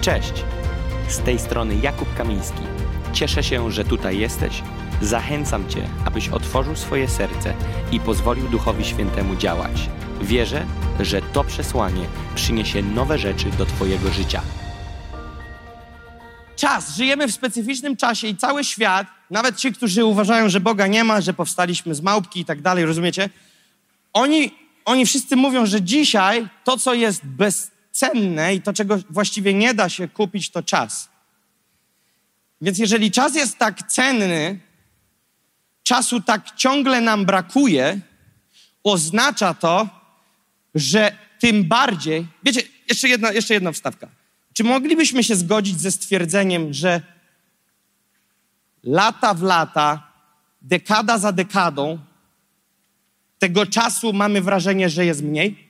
Cześć! Z tej strony Jakub Kamiński. Cieszę się, że tutaj jesteś. Zachęcam Cię, abyś otworzył swoje serce i pozwolił Duchowi Świętemu działać. Wierzę, że to przesłanie przyniesie nowe rzeczy do Twojego życia. Czas, żyjemy w specyficznym czasie i cały świat, nawet ci, którzy uważają, że Boga nie ma, że powstaliśmy z małpki i tak dalej, rozumiecie? Oni, oni wszyscy mówią, że dzisiaj to, co jest bezcenne i to, czego właściwie nie da się kupić, to czas. Więc jeżeli czas jest tak cenny, czasu tak ciągle nam brakuje, oznacza to, że tym bardziej. Wiecie, jeszcze jedna, jeszcze jedna wstawka. Czy moglibyśmy się zgodzić ze stwierdzeniem, że lata w lata, dekada za dekadą, tego czasu mamy wrażenie, że jest mniej?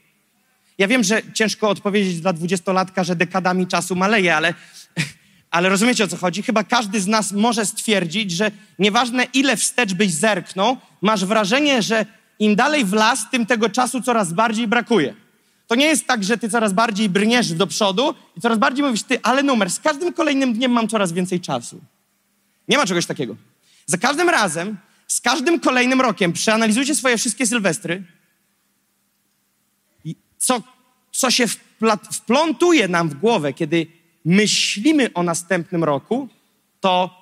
Ja wiem, że ciężko odpowiedzieć dla dwudziestolatka, że dekadami czasu maleje, ale, ale rozumiecie o co chodzi? Chyba każdy z nas może stwierdzić, że nieważne ile wstecz byś zerknął, masz wrażenie, że im dalej w las, tym tego czasu coraz bardziej brakuje. To nie jest tak, że ty coraz bardziej brniesz do przodu i coraz bardziej mówisz, ty, ale numer, z każdym kolejnym dniem mam coraz więcej czasu. Nie ma czegoś takiego. Za każdym razem, z każdym kolejnym rokiem przeanalizujcie swoje wszystkie sylwestry, co, co się wplątuje nam w głowę, kiedy myślimy o następnym roku, to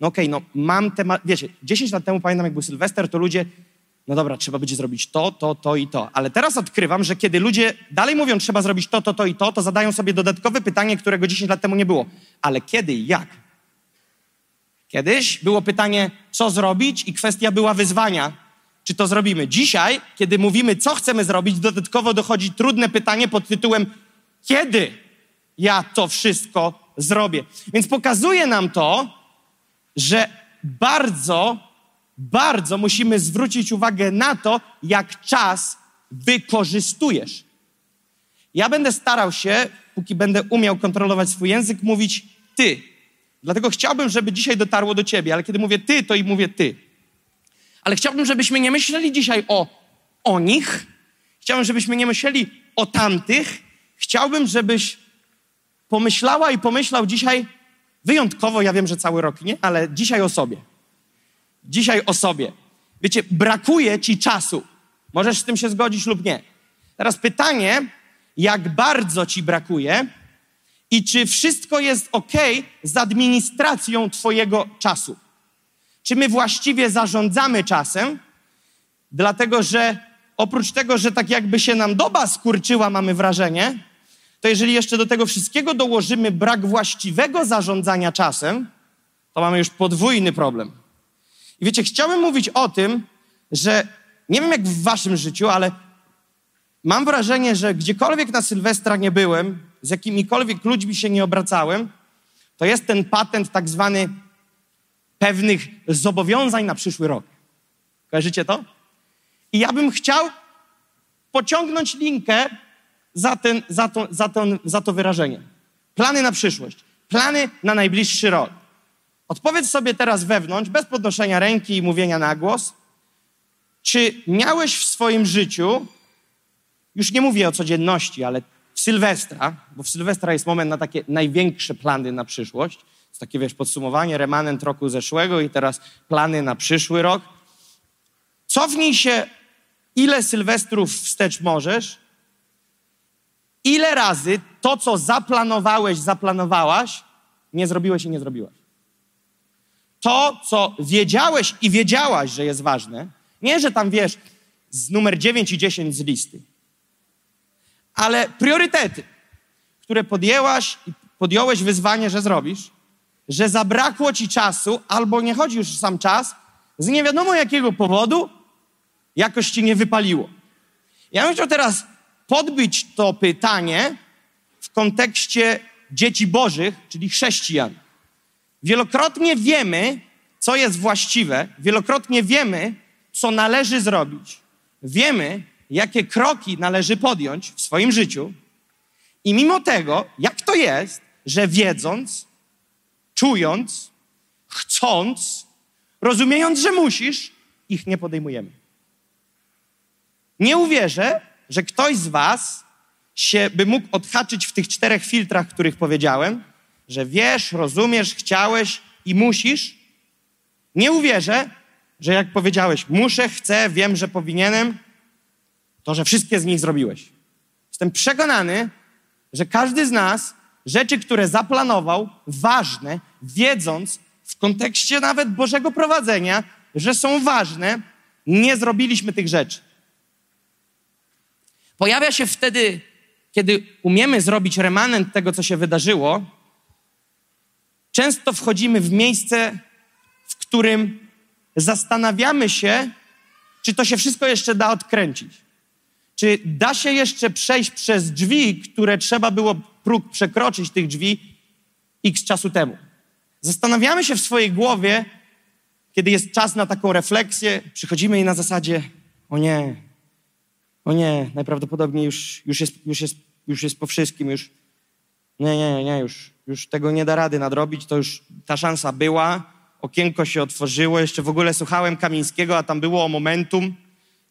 no okej, okay, no mam temat, wiecie, 10 lat temu pamiętam, jak był Sylwester, to ludzie, no dobra, trzeba będzie zrobić to, to, to i to. Ale teraz odkrywam, że kiedy ludzie dalej mówią, trzeba zrobić to, to, to i to, to zadają sobie dodatkowe pytanie, którego 10 lat temu nie było. Ale kiedy i jak? Kiedyś było pytanie, co zrobić i kwestia była wyzwania, czy to zrobimy. Dzisiaj, kiedy mówimy, co chcemy zrobić, dodatkowo dochodzi trudne pytanie pod tytułem, kiedy ja to wszystko zrobię. Więc pokazuje nam to, że bardzo, bardzo musimy zwrócić uwagę na to, jak czas wykorzystujesz. Ja będę starał się, póki będę umiał kontrolować swój język, mówić ty. Dlatego chciałbym, żeby dzisiaj dotarło do ciebie, ale kiedy mówię ty, to i mówię ty. Ale chciałbym, żebyśmy nie myśleli dzisiaj o, o nich. Chciałbym, żebyśmy nie myśleli o tamtych. Chciałbym, żebyś pomyślała i pomyślał dzisiaj wyjątkowo, ja wiem, że cały rok nie, ale dzisiaj o sobie. Dzisiaj o sobie. Wiecie, brakuje ci czasu. Możesz z tym się zgodzić lub nie. Teraz pytanie, jak bardzo ci brakuje i czy wszystko jest ok z administracją twojego czasu. Czy my właściwie zarządzamy czasem, dlatego że oprócz tego, że tak jakby się nam doba skurczyła, mamy wrażenie, to jeżeli jeszcze do tego wszystkiego dołożymy brak właściwego zarządzania czasem, to mamy już podwójny problem. I wiecie, chciałbym mówić o tym, że nie wiem jak w waszym życiu, ale mam wrażenie, że gdziekolwiek na Sylwestra nie byłem, z jakimikolwiek ludźmi się nie obracałem, to jest ten patent tak zwany pewnych zobowiązań na przyszły rok. Kojarzycie to? I ja bym chciał pociągnąć linkę za, ten, za, to, za, za to wyrażenie. Plany na przyszłość, plany na najbliższy rok. Odpowiedz sobie teraz wewnątrz, bez podnoszenia ręki i mówienia na głos, czy miałeś w swoim życiu, już nie mówię o codzienności, ale w Sylwestra, bo w Sylwestra jest moment na takie największe plany na przyszłość, jest takie, wiesz, podsumowanie, remanent roku zeszłego i teraz plany na przyszły rok. Cofnij się, ile Sylwestrów wstecz możesz, ile razy to, co zaplanowałeś, zaplanowałaś, nie zrobiłeś i nie zrobiłaś. To, co wiedziałeś i wiedziałaś, że jest ważne, nie, że tam wiesz z numer 9 i 10 z listy, ale priorytety, które podjęłaś i podjąłeś wyzwanie, że zrobisz, że zabrakło ci czasu, albo nie chodzi już sam czas, z nie wiadomo jakiego powodu jakoś ci nie wypaliło. Ja bym chciał teraz podbić to pytanie w kontekście dzieci bożych, czyli chrześcijan. Wielokrotnie wiemy, co jest właściwe, wielokrotnie wiemy, co należy zrobić. Wiemy, jakie kroki należy podjąć w swoim życiu. I mimo tego, jak to jest, że wiedząc, czując, chcąc, rozumiejąc, że musisz, ich nie podejmujemy. Nie uwierzę, że ktoś z Was się, by mógł odhaczyć w tych czterech filtrach, których powiedziałem, że wiesz, rozumiesz, chciałeś i musisz, nie uwierzę, że jak powiedziałeś, muszę, chcę, wiem, że powinienem, to, że wszystkie z nich zrobiłeś. Jestem przekonany, że każdy z nas rzeczy, które zaplanował, ważne, wiedząc w kontekście nawet Bożego prowadzenia, że są ważne, nie zrobiliśmy tych rzeczy. Pojawia się wtedy, kiedy umiemy zrobić remanent tego, co się wydarzyło, często wchodzimy w miejsce, w którym zastanawiamy się, czy to się wszystko jeszcze da odkręcić. Czy da się jeszcze przejść przez drzwi, które trzeba było próg przekroczyć tych drzwi x czasu temu? Zastanawiamy się w swojej głowie, kiedy jest czas na taką refleksję, przychodzimy i na zasadzie, o nie, o nie, najprawdopodobniej już, już, jest, już, jest, już jest po wszystkim, już nie, nie, nie, już, już tego nie da rady nadrobić, to już ta szansa była, okienko się otworzyło, jeszcze w ogóle słuchałem Kamińskiego, a tam było o momentum,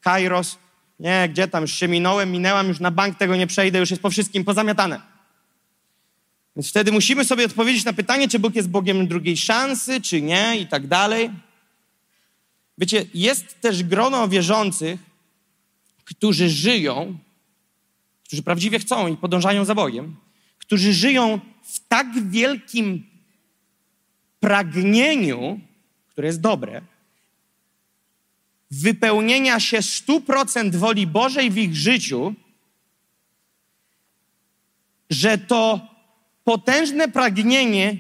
Kairos, nie, gdzie tam, już się minąłem, minęłam, już na bank tego nie przejdę, już jest po wszystkim pozamiatane. Więc wtedy musimy sobie odpowiedzieć na pytanie, czy Bóg jest Bogiem drugiej szansy, czy nie, i tak dalej. Wiecie, jest też grono wierzących, którzy żyją, którzy prawdziwie chcą i podążają za Bogiem, którzy żyją w tak wielkim pragnieniu, które jest dobre, wypełnienia się 100% woli Bożej w ich życiu, że to potężne pragnienie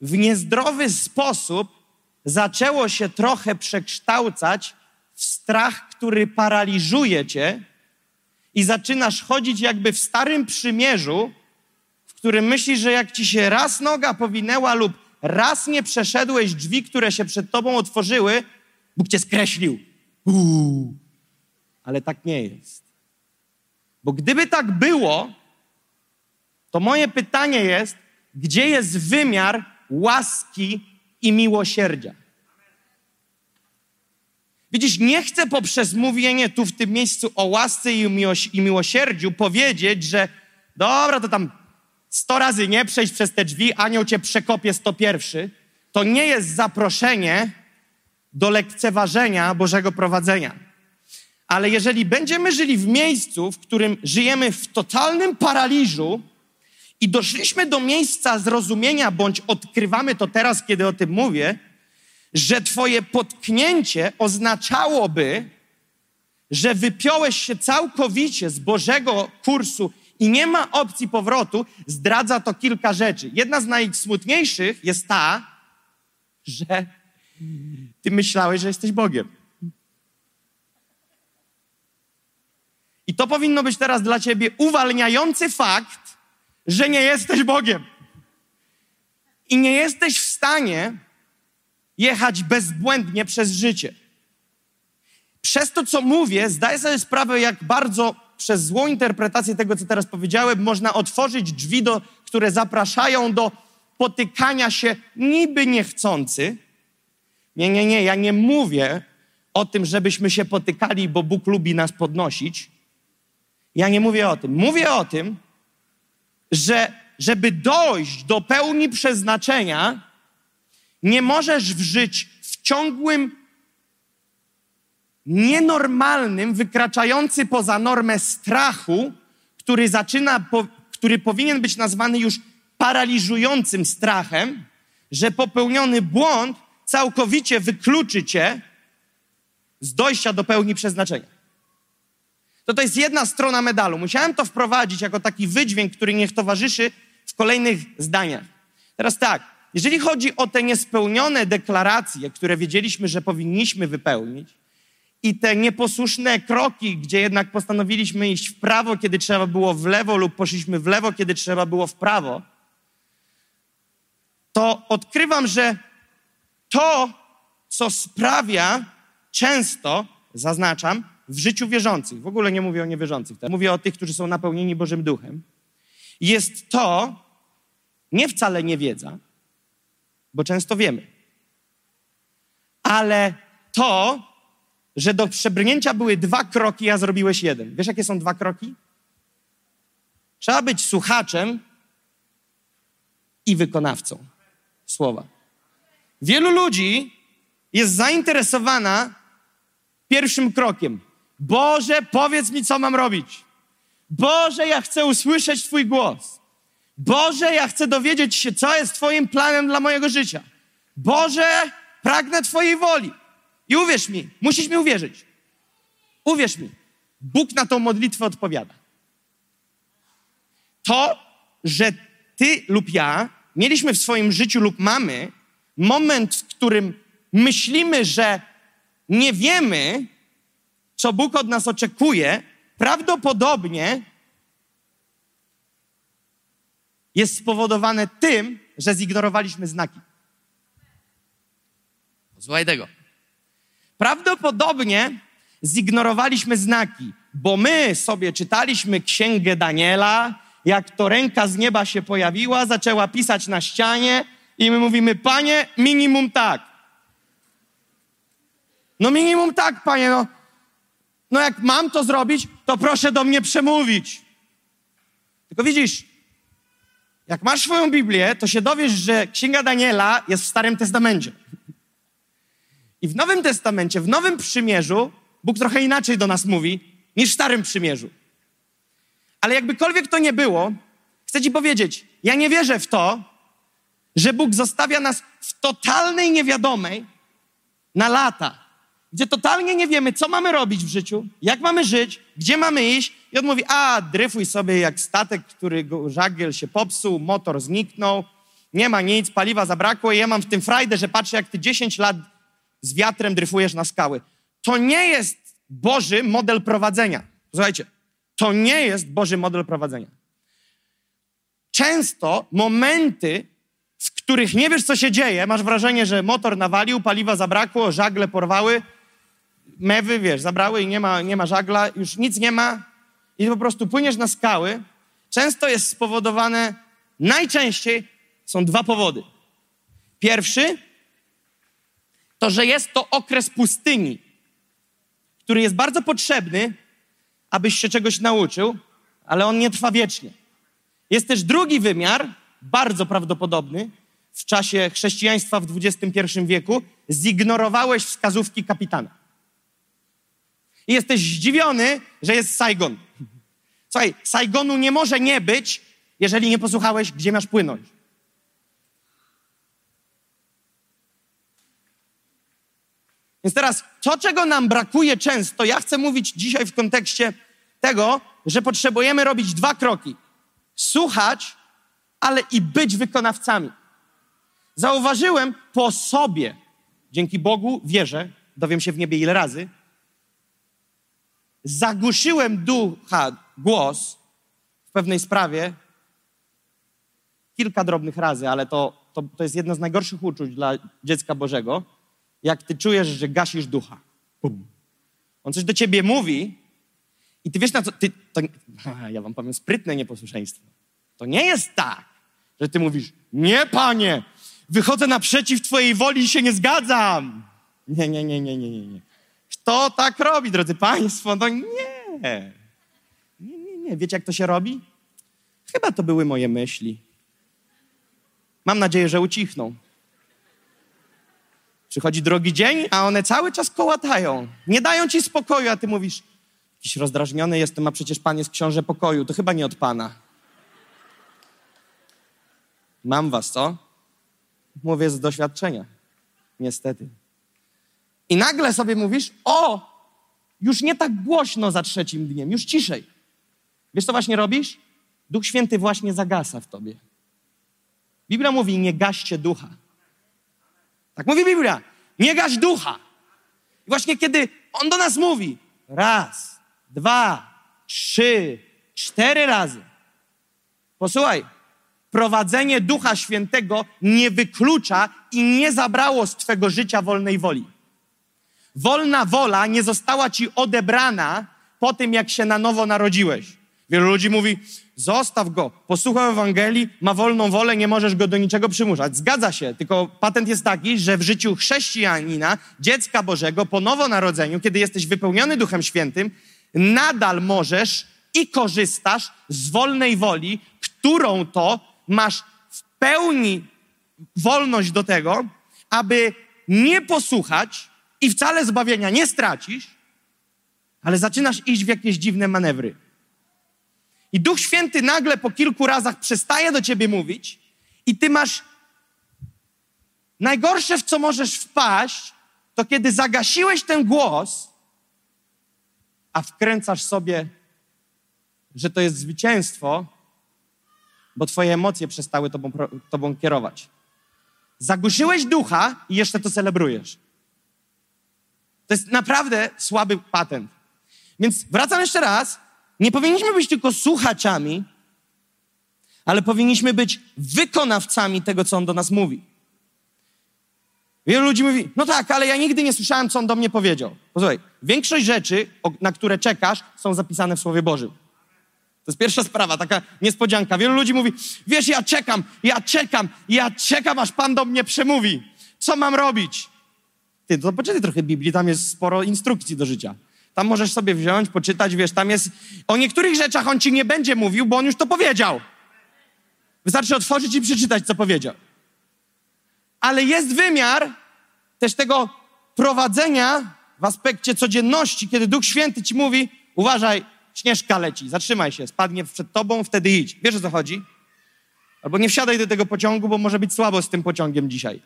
w niezdrowy sposób zaczęło się trochę przekształcać w strach, który paraliżuje cię i zaczynasz chodzić jakby w starym przymierzu, w którym myślisz, że jak ci się raz noga powinęła lub raz nie przeszedłeś drzwi, które się przed tobą otworzyły, Bóg cię skreślił. Uuu. Ale tak nie jest. Bo gdyby tak było, to moje pytanie jest, gdzie jest wymiar łaski i miłosierdzia? Widzisz, nie chcę poprzez mówienie tu w tym miejscu o łasce i, miłosierdziu powiedzieć, że dobra, to tam sto razy nie przejść przez te drzwi, anioł cię przekopie sto pierwszy. To nie jest zaproszenie do lekceważenia Bożego prowadzenia. Ale jeżeli będziemy żyli w miejscu, w którym żyjemy w totalnym paraliżu i doszliśmy do miejsca zrozumienia, bądź odkrywamy to teraz, kiedy o tym mówię, że Twoje potknięcie oznaczałoby, że wypiąłeś się całkowicie z Bożego kursu i nie ma opcji powrotu, zdradza to kilka rzeczy. Jedna z najsmutniejszych jest ta, że ty myślałeś, że jesteś Bogiem. I to powinno być teraz dla ciebie uwalniający fakt, że nie jesteś Bogiem. I nie jesteś w stanie jechać bezbłędnie przez życie. Przez to, co mówię, zdaję sobie sprawę, jak bardzo przez złą interpretację tego, co teraz powiedziałem, można otworzyć drzwi, do, które zapraszają do potykania się niby niechcący. Nie, nie, nie, ja nie mówię o tym, żebyśmy się potykali, bo Bóg lubi nas podnosić. Ja nie mówię o tym. Mówię o tym, że żeby dojść do pełni przeznaczenia, nie możesz żyć w ciągłym, nienormalnym, wykraczający poza normę strachu, który zaczyna, po, który powinien być nazwany już paraliżującym strachem, że popełniony błąd całkowicie wykluczy cię z dojścia do pełni przeznaczenia. To to jest jedna strona medalu. Musiałem to wprowadzić jako taki wydźwięk, który niech towarzyszy w kolejnych zdaniach. Teraz tak, jeżeli chodzi o te niespełnione deklaracje, które wiedzieliśmy, że powinniśmy wypełnić, i te nieposłuszne kroki, gdzie jednak postanowiliśmy iść w prawo, kiedy trzeba było w lewo, lub poszliśmy w lewo, kiedy trzeba było w prawo, to odkrywam, że to, co sprawia często, zaznaczam, w życiu wierzących, w ogóle nie mówię o niewierzących, mówię o tych, którzy są napełnieni Bożym Duchem, jest to nie wcale niewiedza, bo często wiemy, ale to, że do przebrnięcia były dwa kroki, a zrobiłeś jeden. Wiesz, jakie są dwa kroki? Trzeba być słuchaczem i wykonawcą słowa. Wielu ludzi jest zainteresowana pierwszym krokiem. Boże, powiedz mi, co mam robić. Boże, ja chcę usłyszeć Twój głos. Boże, ja chcę dowiedzieć się, co jest Twoim planem dla mojego życia. Boże, pragnę Twojej woli. I uwierz mi, musisz mi uwierzyć. Uwierz mi, Bóg na tą modlitwę odpowiada. To, że Ty lub ja mieliśmy w swoim życiu lub mamy moment, w którym myślimy, że nie wiemy, co Bóg od nas oczekuje, prawdopodobnie jest spowodowane tym, że zignorowaliśmy znaki. Słuchaj tego. Prawdopodobnie zignorowaliśmy znaki, bo my sobie czytaliśmy księgę Daniela, jak to ręka z nieba się pojawiła, zaczęła pisać na ścianie i my mówimy, panie, minimum tak. No minimum tak, panie, no. No jak mam to zrobić, to proszę do mnie przemówić. Tylko widzisz, jak masz swoją Biblię, to się dowiesz, że Księga Daniela jest w Starym Testamencie. I w Nowym Testamencie, w Nowym Przymierzu, Bóg trochę inaczej do nas mówi niż w Starym Przymierzu. Ale jakbykolwiek to nie było, chcę Ci powiedzieć, ja nie wierzę w to, że Bóg zostawia nas w totalnej niewiadomej na lata, gdzie totalnie nie wiemy, co mamy robić w życiu, jak mamy żyć, gdzie mamy iść, i on mówi, a dryfuj sobie jak statek, który żagiel się popsuł, motor zniknął, nie ma nic, paliwa zabrakło i ja mam w tym frajdę, że patrzę, jak ty 10 lat z wiatrem dryfujesz na skały. To nie jest Boży model prowadzenia. Słuchajcie, to nie jest Boży model prowadzenia. Często momenty, w których nie wiesz, co się dzieje, masz wrażenie, że motor nawalił, paliwa zabrakło, żagle porwały, mewy, wiesz, zabrały i nie ma, nie ma żagla, już nic nie ma i po prostu płyniesz na skały, często jest spowodowane, najczęściej są dwa powody. Pierwszy to, że jest to okres pustyni, który jest bardzo potrzebny, abyś się czegoś nauczył, ale on nie trwa wiecznie. Jest też drugi wymiar, bardzo prawdopodobny, w czasie chrześcijaństwa w XXI wieku, zignorowałeś wskazówki kapitana. I jesteś zdziwiony, że jest Saigon. Słuchaj, Saigonu nie może nie być, jeżeli nie posłuchałeś, gdzie masz płynąć. Więc teraz to, czego nam brakuje często, ja chcę mówić dzisiaj w kontekście tego, że potrzebujemy robić dwa kroki: słuchać, ale i być wykonawcami. Zauważyłem po sobie, dzięki Bogu wierzę, dowiem się w niebie ile razy, zagłuszyłem ducha, głos w pewnej sprawie kilka drobnych razy, ale to, to, to jest jedno z najgorszych uczuć dla dziecka Bożego, jak ty czujesz, że gasisz ducha. Bum. On coś do ciebie mówi i ty wiesz na co... Ty, to, ja wam powiem sprytne nieposłuszeństwo. To nie jest tak, że ty mówisz, nie panie, wychodzę naprzeciw twojej woli i się nie zgadzam. Nie, nie, nie, nie, nie, nie. nie. Kto tak robi, drodzy państwo? No nie. Nie, nie, nie. Wiecie, jak to się robi? Chyba to były moje myśli. Mam nadzieję, że ucichną. Przychodzi drogi dzień, a one cały czas kołatają. Nie dają ci spokoju, a ty mówisz, jakiś rozdrażniony jestem, a przecież Pan jest książę pokoju. To chyba nie od Pana. Mam was, co? Mówię z doświadczenia. Niestety. I nagle sobie mówisz, o, już nie tak głośno za trzecim dniem, już ciszej. Wiesz, co właśnie robisz? Duch Święty właśnie zagasa w tobie. Biblia mówi, nie gaście ducha. Tak mówi Biblia. Nie gaś ducha. I właśnie kiedy On do nas mówi, raz, dwa, trzy, cztery razy. Posłuchaj, prowadzenie Ducha Świętego nie wyklucza i nie zabrało z Twego życia wolnej woli. Wolna wola nie została Ci odebrana po tym, jak się na nowo narodziłeś. Wielu ludzi mówi, zostaw go, posłuchaj Ewangelii, ma wolną wolę, nie możesz go do niczego przymuszać. Zgadza się, tylko patent jest taki, że w życiu chrześcijanina, dziecka Bożego, po nowonarodzeniu, kiedy jesteś wypełniony Duchem Świętym, nadal możesz i korzystasz z wolnej woli, którą to masz w pełni wolność do tego, aby nie posłuchać i wcale zbawienia nie stracisz, ale zaczynasz iść w jakieś dziwne manewry. I Duch Święty nagle po kilku razach przestaje do ciebie mówić, i ty masz najgorsze, w co możesz wpaść, to kiedy zagasiłeś ten głos, a wkręcasz sobie, że to jest zwycięstwo, bo twoje emocje przestały tobą, tobą kierować. Zagłuszyłeś ducha i jeszcze to celebrujesz. To jest naprawdę słaby patent. Więc wracam jeszcze raz. Nie powinniśmy być tylko słuchaczami, ale powinniśmy być wykonawcami tego, co On do nas mówi. Wielu ludzi mówi, no tak, ale ja nigdy nie słyszałem, co On do mnie powiedział. Posłuchaj, większość rzeczy, na które czekasz, są zapisane w Słowie Bożym. To jest pierwsza sprawa, taka niespodzianka. Wielu ludzi mówi, wiesz, ja czekam, ja czekam, ja czekam, aż Pan do mnie przemówi. Co mam robić? Ty, to poczytaj trochę Biblii, tam jest sporo instrukcji do życia. Tam możesz sobie wziąć, poczytać, wiesz, tam jest... O niektórych rzeczach on ci nie będzie mówił, bo on już to powiedział. Wystarczy otworzyć i przeczytać, co powiedział. Ale jest wymiar też tego prowadzenia w aspekcie codzienności, kiedy Duch Święty ci mówi, uważaj, śnieżka leci, zatrzymaj się, spadnie przed tobą, wtedy idź. Wiesz o co chodzi? Albo nie wsiadaj do tego pociągu, bo może być słabo z tym pociągiem dzisiaj.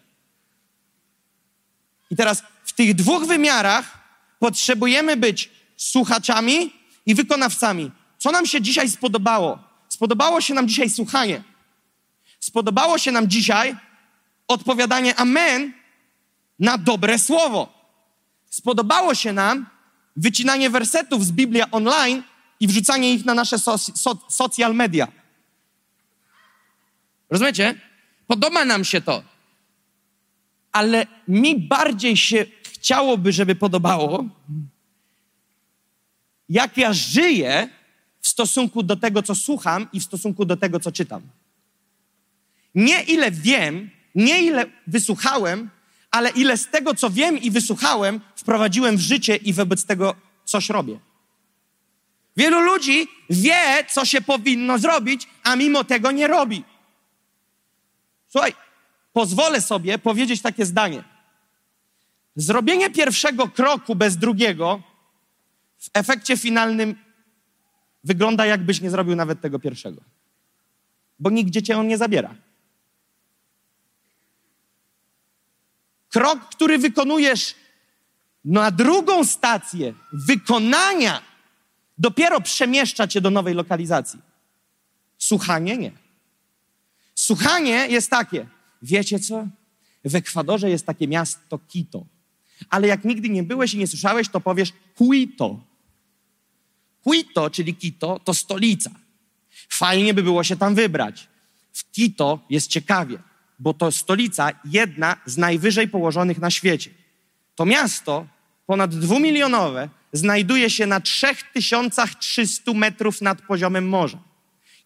I teraz w tych dwóch wymiarach potrzebujemy być słuchaczami i wykonawcami. Co nam się dzisiaj spodobało? Spodobało się nam dzisiaj słuchanie. Spodobało się nam dzisiaj odpowiadanie amen na dobre słowo. Spodobało się nam wycinanie wersetów z Biblia online i wrzucanie ich na nasze so, so, social media. Rozumiecie? Podoba nam się to. Ale mi bardziej się chciałoby, żeby podobało, jak ja żyję w stosunku do tego, co słucham i w stosunku do tego, co czytam. Nie ile wiem, nie ile wysłuchałem, ale ile z tego, co wiem i wysłuchałem, wprowadziłem w życie i wobec tego coś robię. Wielu ludzi wie, co się powinno zrobić, a mimo tego nie robi. Słuchaj, pozwolę sobie powiedzieć takie zdanie. Zrobienie pierwszego kroku bez drugiego w efekcie finalnym wygląda, jakbyś nie zrobił nawet tego pierwszego. Bo nigdzie cię on nie zabiera. Krok, który wykonujesz na drugą stację wykonania, dopiero przemieszcza cię do nowej lokalizacji. Słuchanie nie. Słuchanie jest takie. Wiecie co? W Ekwadorze jest takie miasto Quito. Ale jak nigdy nie byłeś i nie słyszałeś, to powiesz Quito. Quito, czyli Quito, to stolica. Fajnie by było się tam wybrać. W Quito jest ciekawie bo to stolica jedna z najwyżej położonych na świecie. To miasto, ponad dwumilionowe, znajduje się na 3300 metrów nad poziomem morza.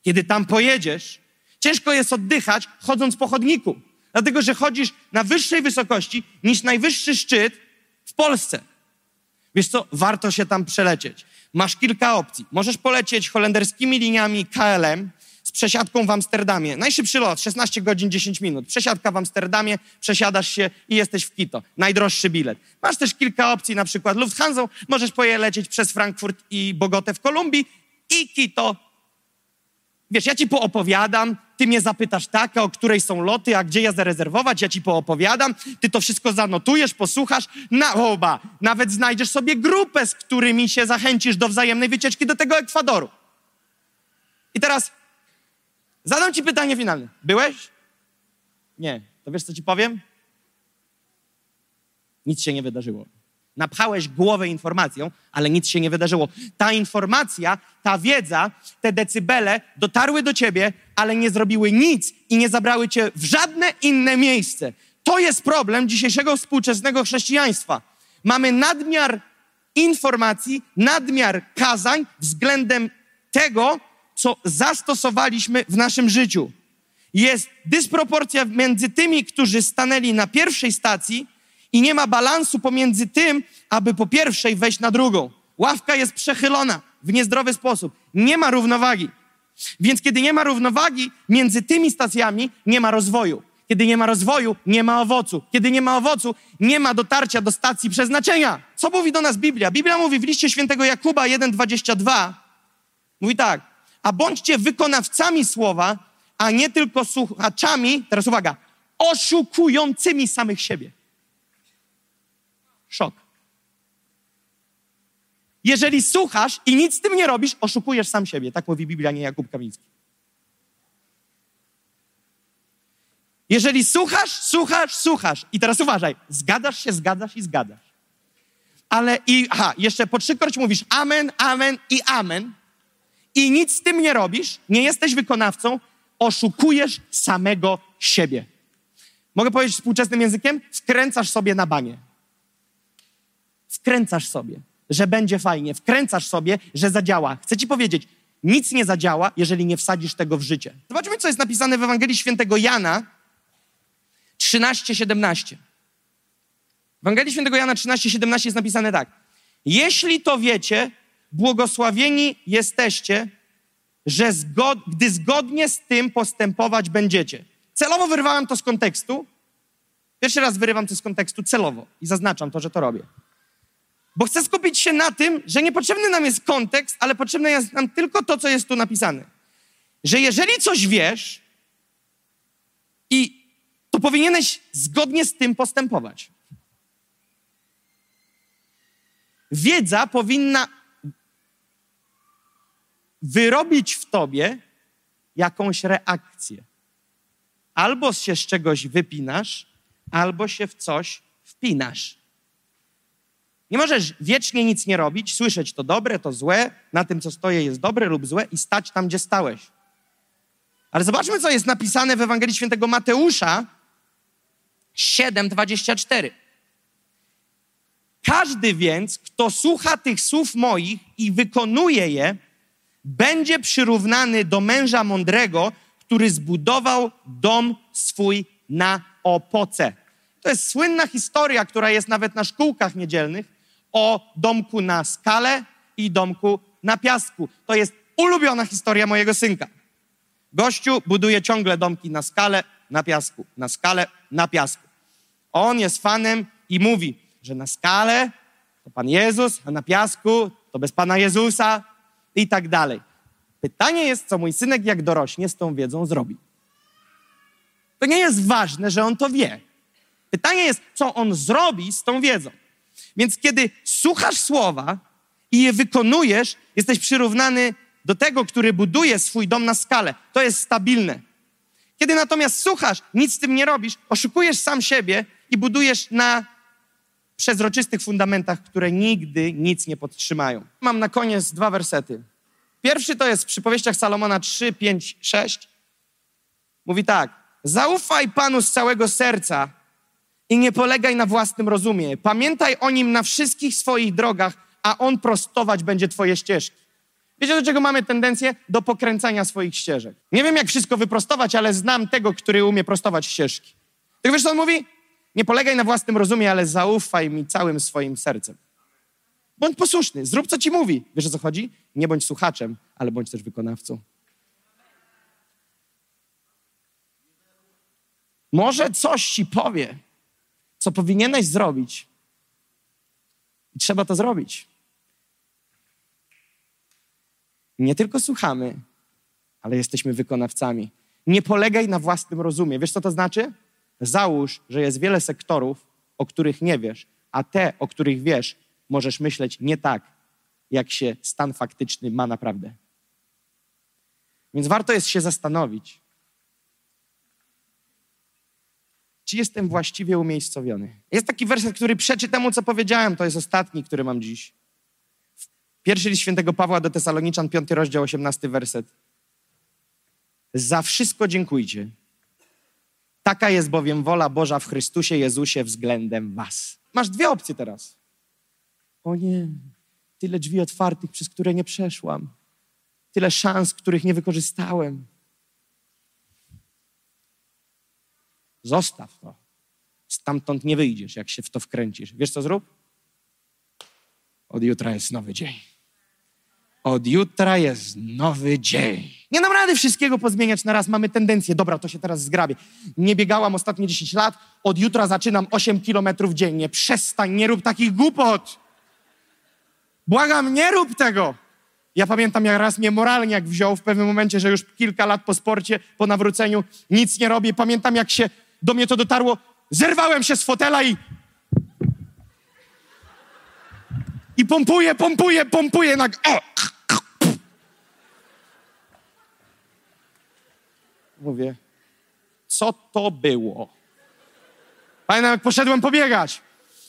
Kiedy tam pojedziesz, ciężko jest oddychać chodząc po chodniku, dlatego że chodzisz na wyższej wysokości niż najwyższy szczyt w Polsce. Wiesz co, warto się tam przelecieć. Masz kilka opcji. Możesz polecieć holenderskimi liniami KLM, przesiadką w Amsterdamie. Najszybszy lot, 16 godzin, 10 minut. Przesiadka w Amsterdamie, przesiadasz się i jesteś w Quito. Najdroższy bilet. Masz też kilka opcji, na przykład Lufthansa. Możesz polecieć przez Frankfurt i Bogotę w Kolumbii i Quito. Wiesz, ja ci poopowiadam, ty mnie zapytasz tak, o której są loty, a gdzie ja zarezerwować, ja ci poopowiadam, ty to wszystko zanotujesz, posłuchasz, na oba. Nawet znajdziesz sobie grupę, z którymi się zachęcisz do wzajemnej wycieczki do tego Ekwadoru. I teraz Zadam ci pytanie finalne. Byłeś? Nie. To wiesz, co ci powiem? Nic się nie wydarzyło. Napchałeś głowę informacją, ale nic się nie wydarzyło. Ta informacja, ta wiedza, te decybele dotarły do ciebie, ale nie zrobiły nic i nie zabrały cię w żadne inne miejsce. To jest problem dzisiejszego współczesnego chrześcijaństwa. Mamy nadmiar informacji, nadmiar kazań względem tego, co zastosowaliśmy w naszym życiu. Jest dysproporcja między tymi, którzy stanęli na pierwszej stacji i nie ma balansu pomiędzy tym, aby po pierwszej wejść na drugą. Ławka jest przechylona. w niezdrowy sposób. Nie ma równowagi. Więc kiedy nie ma równowagi między tymi stacjami, nie ma rozwoju. Kiedy nie ma rozwoju, nie ma owocu. Kiedy nie ma owocu, nie ma dotarcia do stacji przeznaczenia. Co mówi do nas Biblia? Biblia mówi w liście świętego Jakuba 1,22 mówi tak, a bądźcie wykonawcami słowa, a nie tylko słuchaczami, teraz uwaga, oszukującymi samych siebie. Szok. Jeżeli słuchasz i nic z tym nie robisz, oszukujesz sam siebie. Tak mówi Biblia, nie Jakub Kamiński. Jeżeli słuchasz, słuchasz, słuchasz. I teraz uważaj, zgadasz się, zgadasz i zgadasz. Ale i, aha, jeszcze po trzykroć mówisz amen, amen i amen i nic z tym nie robisz, nie jesteś wykonawcą, oszukujesz samego siebie. Mogę powiedzieć współczesnym językiem? Wkręcasz sobie na banie. Wkręcasz sobie, że będzie fajnie. Wkręcasz sobie, że zadziała. Chcę ci powiedzieć, nic nie zadziała, jeżeli nie wsadzisz tego w życie. Zobaczmy, co jest napisane w Ewangelii Świętego Jana 13:17. W Ewangelii Świętego Jana 13:17 jest napisane tak. Jeśli to wiecie, błogosławieni jesteście, że zgod gdy zgodnie z tym postępować będziecie. Celowo wyrwałem to z kontekstu. Pierwszy raz wyrywam to z kontekstu celowo i zaznaczam to, że to robię. Bo chcę skupić się na tym, że niepotrzebny nam jest kontekst, ale potrzebne jest nam tylko to, co jest tu napisane. Że jeżeli coś wiesz i to powinieneś zgodnie z tym postępować. Wiedza powinna wyrobić w tobie jakąś reakcję. Albo się z czegoś wypinasz, albo się w coś wpinasz. Nie możesz wiecznie nic nie robić, słyszeć to dobre, to złe, na tym, co stoję, jest dobre lub złe i stać tam, gdzie stałeś. Ale zobaczmy, co jest napisane w Ewangelii Świętego Mateusza 7:24. Każdy więc, kto słucha tych słów moich i wykonuje je, będzie przyrównany do męża mądrego, który zbudował dom swój na opoce. To jest słynna historia, która jest nawet na szkółkach niedzielnych o domku na skale i domku na piasku. To jest ulubiona historia mojego synka. Gościu buduje ciągle domki na skale, na piasku, na skale, na piasku. On jest fanem i mówi, że na skale to Pan Jezus, a na piasku to bez Pana Jezusa i tak dalej. Pytanie jest, co mój synek, jak dorośnie, z tą wiedzą zrobi. To nie jest ważne, że on to wie. Pytanie jest, co on zrobi z tą wiedzą. Więc kiedy słuchasz słowa i je wykonujesz, jesteś przyrównany do tego, który buduje swój dom na skalę. To jest stabilne. Kiedy natomiast słuchasz, nic z tym nie robisz, oszukujesz sam siebie i budujesz na przezroczystych fundamentach, które nigdy nic nie podtrzymają. Mam na koniec dwa wersety. Pierwszy to jest w przypowieściach Salomona 3, 5, 6. Mówi tak: Zaufaj Panu z całego serca i nie polegaj na własnym rozumie. Pamiętaj o nim na wszystkich swoich drogach, a on prostować będzie Twoje ścieżki. Wiecie, do czego mamy tendencję? Do pokręcania swoich ścieżek. Nie wiem, jak wszystko wyprostować, ale znam tego, który umie prostować ścieżki. Tak wiesz, co on mówi? Nie polegaj na własnym rozumie, ale zaufaj mi całym swoim sercem. Bądź posłuszny, zrób co ci mówi. Wiesz o co chodzi? Nie bądź słuchaczem, ale bądź też wykonawcą. Może coś ci powie, co powinieneś zrobić. I trzeba to zrobić. Nie tylko słuchamy, ale jesteśmy wykonawcami. Nie polegaj na własnym rozumie. Wiesz, co to znaczy? Załóż, że jest wiele sektorów, o których nie wiesz, a te, o których wiesz, możesz myśleć nie tak, jak się stan faktyczny ma naprawdę. Więc warto jest się zastanowić, czy jestem właściwie umiejscowiony. Jest taki werset, który przeczy temu, co powiedziałem, to jest ostatni, który mam dziś. Pierwszy list świętego Pawła do Tesaloniczan, piąty rozdział, osiemnasty werset. Za wszystko dziękujcie. Taka jest bowiem wola Boża w Chrystusie Jezusie względem was. Masz dwie opcje teraz. O nie, tyle drzwi otwartych, przez które nie przeszłam. Tyle szans, których nie wykorzystałem. Zostaw to. Stamtąd nie wyjdziesz, jak się w to wkręcisz. Wiesz co zrób? Od jutra jest nowy dzień. Od jutra jest nowy dzień. Nie dam rady wszystkiego pozmieniać na raz. Mamy tendencję. Dobra, to się teraz zgrabię. Nie biegałam ostatnie 10 lat. Od jutra zaczynam 8 kilometrów dziennie. Przestań, nie rób takich głupot. Błagam, nie rób tego. Ja pamiętam, jak raz mnie moralniak wziął w pewnym momencie, że już kilka lat po sporcie, po nawróceniu, nic nie robię. Pamiętam, jak się do mnie to dotarło. Zerwałem się z fotela i i pompuję, pompuję, pompuję. Na... O! Mówię, co to było? Pamiętam, jak poszedłem pobiegać.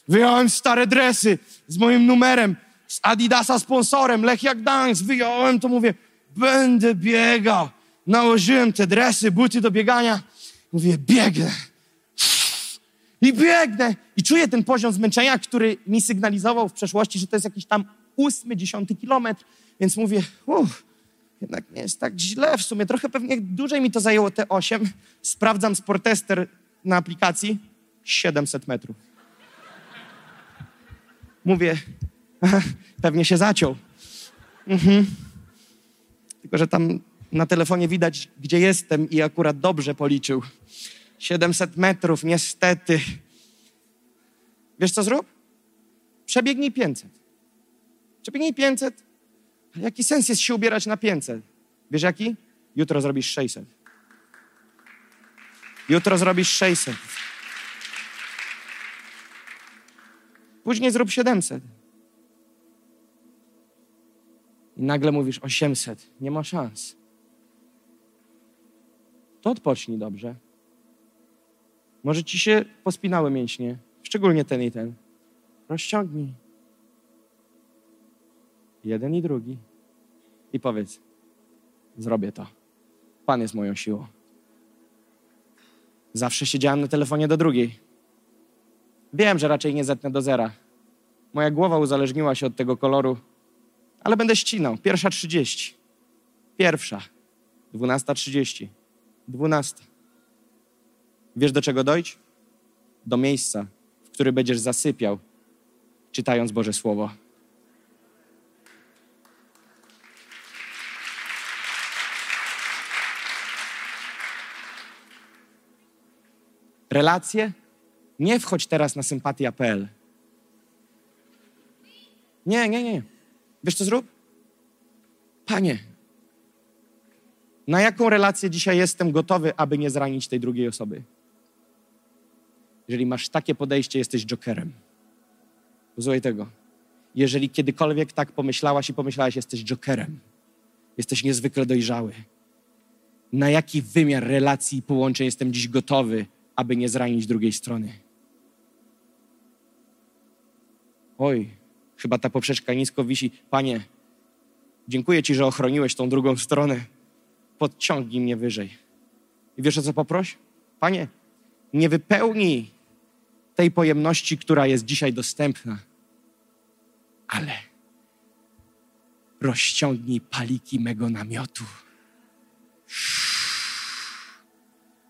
Wyjąłem stare dresy z moim numerem, z Adidasa sponsorem, Lech jak Gdańsk. Wyjąłem to, mówię, będę biegał. Nałożyłem te dresy, buty do biegania. Mówię, biegnę. I biegnę. I czuję ten poziom zmęczenia, który mi sygnalizował w przeszłości, że to jest jakiś tam ósmy, dziesiąty kilometr. Więc mówię, uff, jednak nie jest tak źle w sumie. Trochę pewnie dłużej mi to zajęło te osiem. Sprawdzam sportester na aplikacji. 700 metrów. Mówię, pewnie się zaciął. Mhm. Tylko, że tam na telefonie widać, gdzie jestem i akurat dobrze policzył. 700 metrów, niestety. Wiesz co zrób? Przebiegnij 500. Przebiegnij 500. A jaki sens jest się ubierać na 500? Wiesz jaki? Jutro zrobisz 600. Jutro zrobisz 600. Później zrób 700. I nagle mówisz 800. Nie ma szans. To odpocznij dobrze. Może ci się pospinały mięśnie, szczególnie ten i ten. Rozciągnij. Jeden i drugi. I powiedz: Zrobię to. Pan jest moją siłą. Zawsze siedziałem na telefonie do drugiej. Wiem, że raczej nie zetnę do zera. Moja głowa uzależniła się od tego koloru, ale będę ścinał. Pierwsza trzydzieści. Pierwsza. Dwunasta trzydzieści. Dwunasta. Wiesz do czego dojść? Do miejsca, w którym będziesz zasypiał, czytając Boże Słowo. Relacje? Nie wchodź teraz na sympatia.pl. Nie, nie, nie. Wiesz co zrób? Panie, na jaką relację dzisiaj jestem gotowy, aby nie zranić tej drugiej osoby? Jeżeli masz takie podejście, jesteś jokerem. Posłuchaj tego. Jeżeli kiedykolwiek tak pomyślałaś i pomyślałaś, jesteś jokerem. Jesteś niezwykle dojrzały. Na jaki wymiar relacji i połączeń jestem dziś gotowy, aby nie zranić drugiej strony? Oj, chyba ta poprzeczka nisko wisi. Panie, dziękuję Ci, że ochroniłeś tą drugą stronę. Podciągnij mnie wyżej. I wiesz o co poproś? Panie, nie wypełnij tej pojemności, która jest dzisiaj dostępna, ale rozciągnij paliki mego namiotu.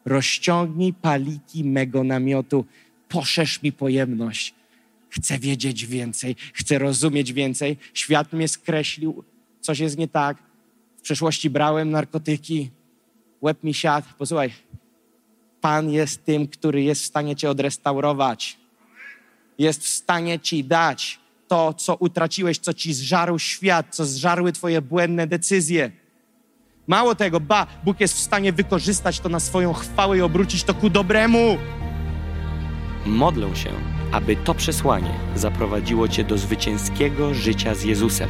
Rozciągnij paliki mego namiotu, poszerz mi pojemność. Chcę wiedzieć więcej, chcę rozumieć więcej. Świat mnie skreślił, coś jest nie tak. Przeszłości brałem narkotyki, łeb mi siadł. Posłuchaj, Pan jest tym, który jest w stanie Cię odrestaurować. Jest w stanie Ci dać to, co utraciłeś, co Ci zżarł świat, co zżarły Twoje błędne decyzje. Mało tego, ba, Bóg jest w stanie wykorzystać to na swoją chwałę i obrócić to ku dobremu. Modlę się, aby to przesłanie zaprowadziło Cię do zwycięskiego życia z Jezusem.